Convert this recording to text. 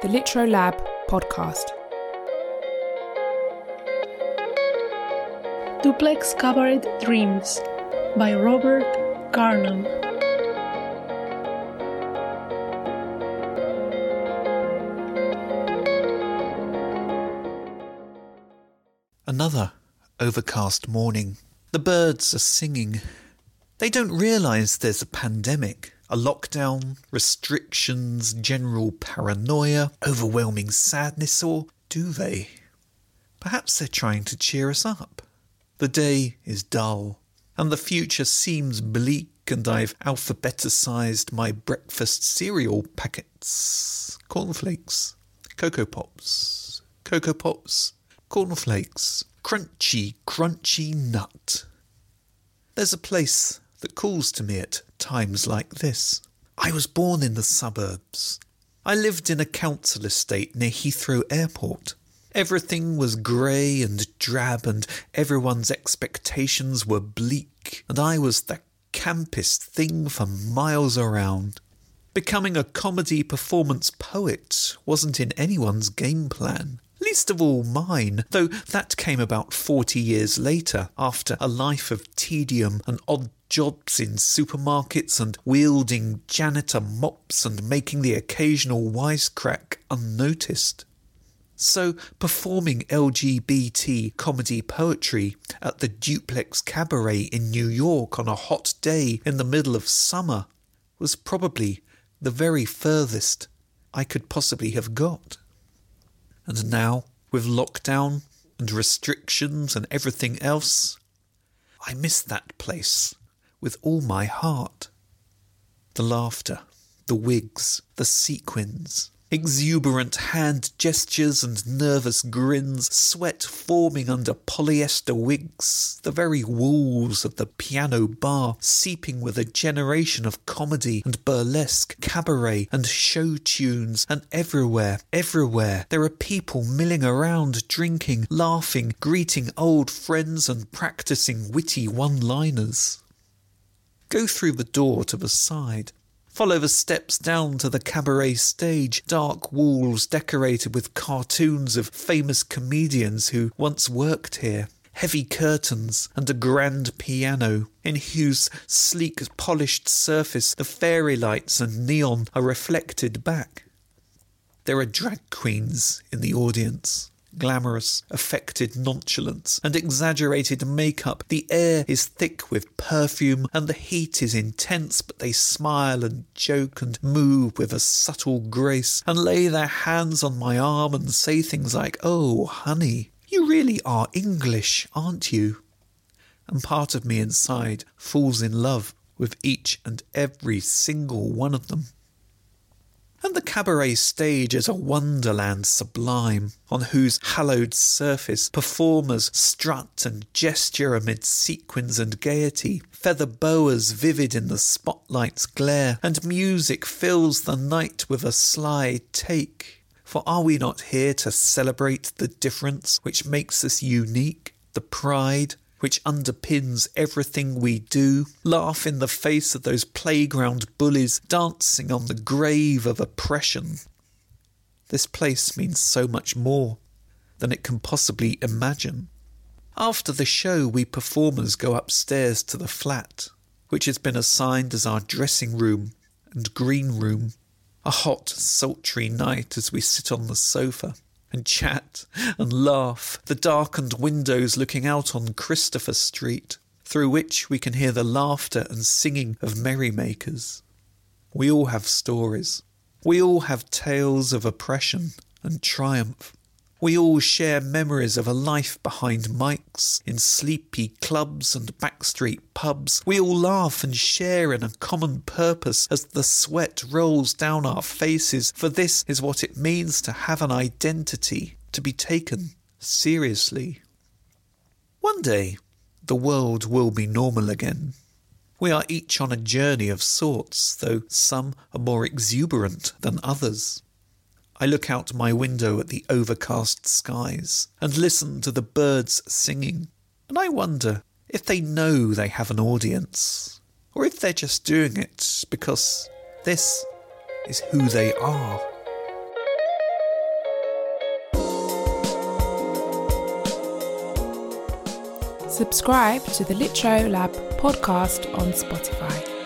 the Litro Lab podcast. Duplex Cabaret Dreams by Robert Garnham. Another overcast morning. The birds are singing. They don't realise there's a pandemic, a lockdown, restrictions, general paranoia, overwhelming sadness, or do they? Perhaps they're trying to cheer us up. The day is dull, and the future seems bleak, and I've alphabeticized my breakfast cereal packets. Cornflakes, Cocoa Pops, Cocoa Pops, cornflakes, crunchy, crunchy nut. There's a place that calls to me at times like this. I was born in the suburbs. I lived in a council estate near Heathrow Airport. Everything was grey and drab, and everyone's expectations were bleak, and I was the campest thing for miles around. Becoming a comedy performance poet wasn't in anyone's game plan least of all mine, though that came about forty years later, after a life of tedium and odd jobs in supermarkets and wielding janitor mops and making the occasional wisecrack unnoticed. So, performing LGBT comedy poetry at the Duplex Cabaret in New York on a hot day in the middle of summer was probably the very furthest I could possibly have got. And now, with lockdown and restrictions and everything else, I miss that place with all my heart. The laughter, the wigs, the sequins, Exuberant hand gestures and nervous grins, sweat forming under polyester wigs, the very walls of the piano bar seeping with a generation of comedy and burlesque, cabaret and show tunes, and everywhere, everywhere, there are people milling around, drinking, laughing, greeting old friends, and practicing witty one liners. Go through the door to the side, Follow the steps down to the cabaret stage, dark walls decorated with cartoons of famous comedians who once worked here. Heavy curtains, and a grand piano, in whose sleek polished surface the fairy lights and neon are reflected back. There are drag queens in the audience glamorous, affected nonchalance, and exaggerated makeup. The air is thick with perfume, and the heat is intense, but they smile and joke and move with a subtle grace, and lay their hands on my arm and say things like, Oh, honey, you really are English, aren't you? And part of me inside falls in love with each and every single one of them. And the cabaret stage is a wonderland sublime, on whose hallowed surface performers strut and gesture amid sequins and gaiety, feather boas vivid in the spotlight's glare, and music fills the night with a sly take. For are we not here to celebrate the difference which makes us unique, the pride, which underpins everything we do, laugh in the face of those playground bullies dancing on the grave of oppression. This place means so much more than it can possibly imagine. After the show, we performers go upstairs to the flat, which has been assigned as our dressing room and green room. A hot, sultry night as we sit on the sofa and chat and laugh, the darkened windows looking out on Christopher Street, through which we can hear the laughter and singing of merrymakers. We all have stories. We all have tales of oppression and triumph. We all share memories of a life behind mics, in sleepy clubs and backstreet pubs. We all laugh and share in a common purpose as the sweat rolls down our faces, for this is what it means to have an identity, to be taken seriously. One day, the world will be normal again. We are each on a journey of sorts, though some are more exuberant than others. I look out my window at the overcast skies and listen to the birds singing, and I wonder if they know they have an audience, or if they're just doing it because this is who they are. Subscribe to the Litro Lab podcast on Spotify.